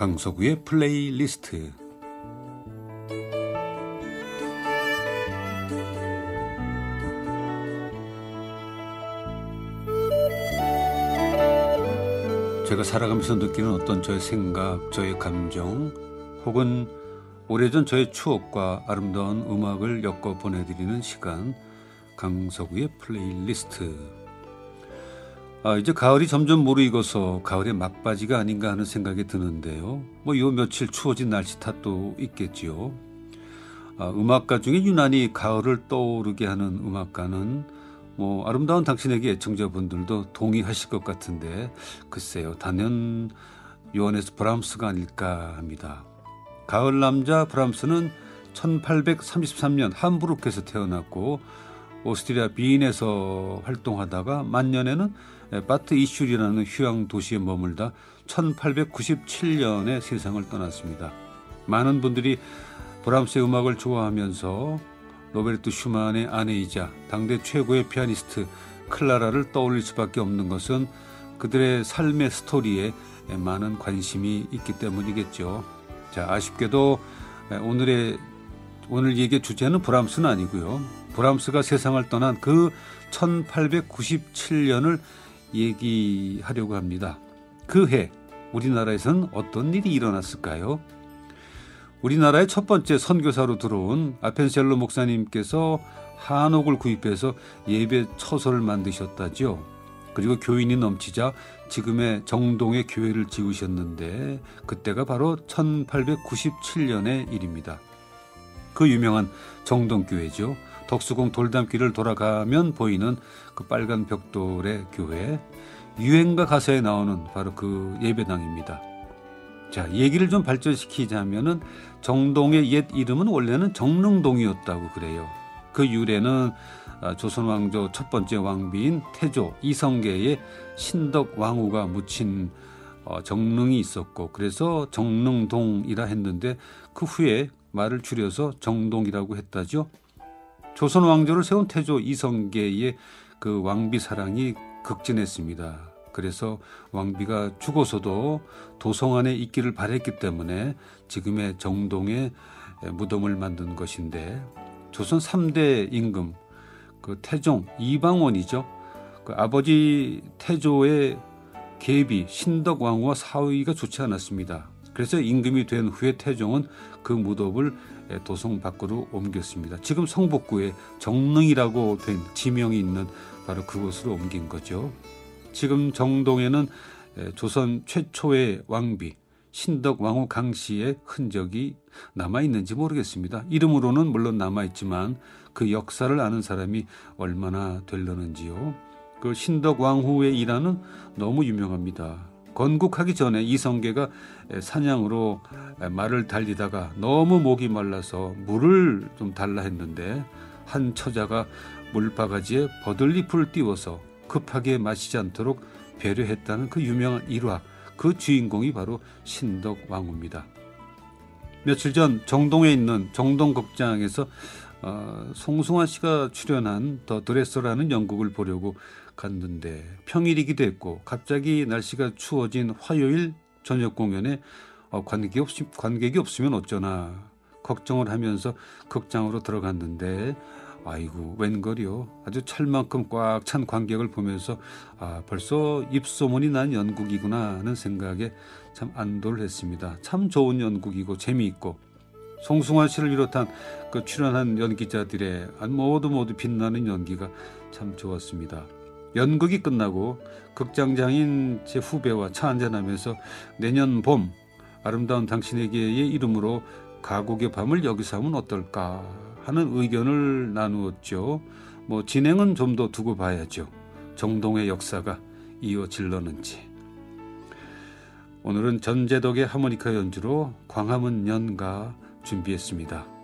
강석우의 플레이리스트 제가 살아가면서 느끼는 어떤 저의 생각, 저의 감정, 혹은 오래전 저의 추억과 아름다운 음악을 엮어 보내드리는 시간, 강석우의 플레이리스트. 아, 이제 가을이 점점 무르익어서 가을의 막바지가 아닌가 하는 생각이 드는데요. 뭐, 요 며칠 추워진 날씨 탓도 있겠지요. 아, 음악가 중에 유난히 가을을 떠오르게 하는 음악가는 뭐 아름다운 당신에게 애청자분들도 동의하실 것 같은데 글쎄요 단연 요한에서 브람스가 아닐까 합니다. 가을 남자 브람스는 1833년 함부르크에서 태어났고 오스트리아 비인에서 활동하다가 만년에는 바트 이슐이라는 휴양 도시에 머물다 1897년에 세상을 떠났습니다. 많은 분들이 브람스의 음악을 좋아하면서 로베르트 슈만의 아내이자 당대 최고의 피아니스트 클라라를 떠올릴 수밖에 없는 것은 그들의 삶의 스토리에 많은 관심이 있기 때문이겠죠. 자, 아쉽게도 오늘의 오늘 얘기의 주제는 브람스는 아니고요. 브람스가 세상을 떠난 그 1897년을 얘기하려고 합니다. 그 해 우리나라에서는 어떤 일이 일어났을까요? 우리나라의 첫 번째 선교사로 들어온 아펜셀로 목사님께서 한옥을 구입해서 예배 처소를 만드셨다지요. 그리고 교인이 넘치자 지금의 정동의 교회를 지으셨는데 그때가 바로 1897년의 일입니다. 그 유명한 정동교회죠. 덕수궁 돌담길을 돌아가면 보이는 그 빨간 벽돌의 교회. 유행가 가사에 나오는 바로 그 예배당입니다. 자, 얘기를 좀 발전시키자면은 정동의 옛 이름은 원래는 정릉동이었다고 그래요. 그 유래는 아, 조선 왕조 첫 번째 왕비인 태조 이성계의 신덕 왕후가 묻힌 어, 정릉이 있었고 그래서 정릉동이라 했는데 그 후에 말을 줄여서 정동이라고 했다죠. 조선 왕조를 세운 태조 이성계의 그 왕비 사랑이 극진했습니다. 그래서 왕비가 죽어서도 도성 안에 있기를 바랬기 때문에 지금의 정동에 무덤을 만든 것인데 조선 3대 임금 그 태종 이방원이죠. 그 아버지 태조의 계비 신덕 왕후와 사위가 좋지 않았습니다. 그래서 임금이 된 후에 태종은 그 무덤을 도성 밖으로 옮겼습니다. 지금 성북구에 정릉이라고 된 지명이 있는 바로 그곳으로 옮긴 거죠. 지금 정동에는 조선 최초의 왕비 신덕 왕후 강씨의 흔적이 남아 있는지 모르겠습니다. 이름으로는 물론 남아 있지만 그 역사를 아는 사람이 얼마나 될려는지요. 그 신덕 왕후의 일화는 너무 유명합니다. 건국하기 전에 이성계가 사냥으로 말을 달리다가 너무 목이 말라서 물을 좀 달라 했는데 한 처자가 물바가지에 버들잎을 띄워서 급하게 마시지 않도록 배려했다는 그 유명한 일화, 그 주인공이 바로 신덕 왕후입니다. 며칠 전 정동에 있는 정동극장에서 어, 송승환 씨가 출연한 더 드레서라는 연극을 보려고 갔는데 평일이기도 했고 갑자기 날씨가 추워진 화요일 저녁 공연에 어, 관객이, 없, 관객이 없으면 어쩌나 걱정을 하면서 극장으로 들어갔는데 아이고 웬걸이요 아주 찰만큼 꽉 찬 관객을 보면서 아 벌써 입소문이 난 연극이구나 하는 생각에 참 안도를 했습니다. 참 좋은 연극이고 재미있고 송승환 씨를 비롯한 그 출연한 연기자들의 모두 모두 빛나는 연기가 참 좋았습니다. 연극이 끝나고 극장장인 제 후배와 차 한잔하면서 내년 봄 아름다운 당신에게의 이름으로 가곡의 밤을 여기서 하면 어떨까 하는 의견을 나누었죠. 뭐 진행은 좀 더 두고 봐야죠. 정동의 역사가 이어질러는지. 오늘은 전재덕의 하모니카 연주로 광화문 연가 준비했습니다.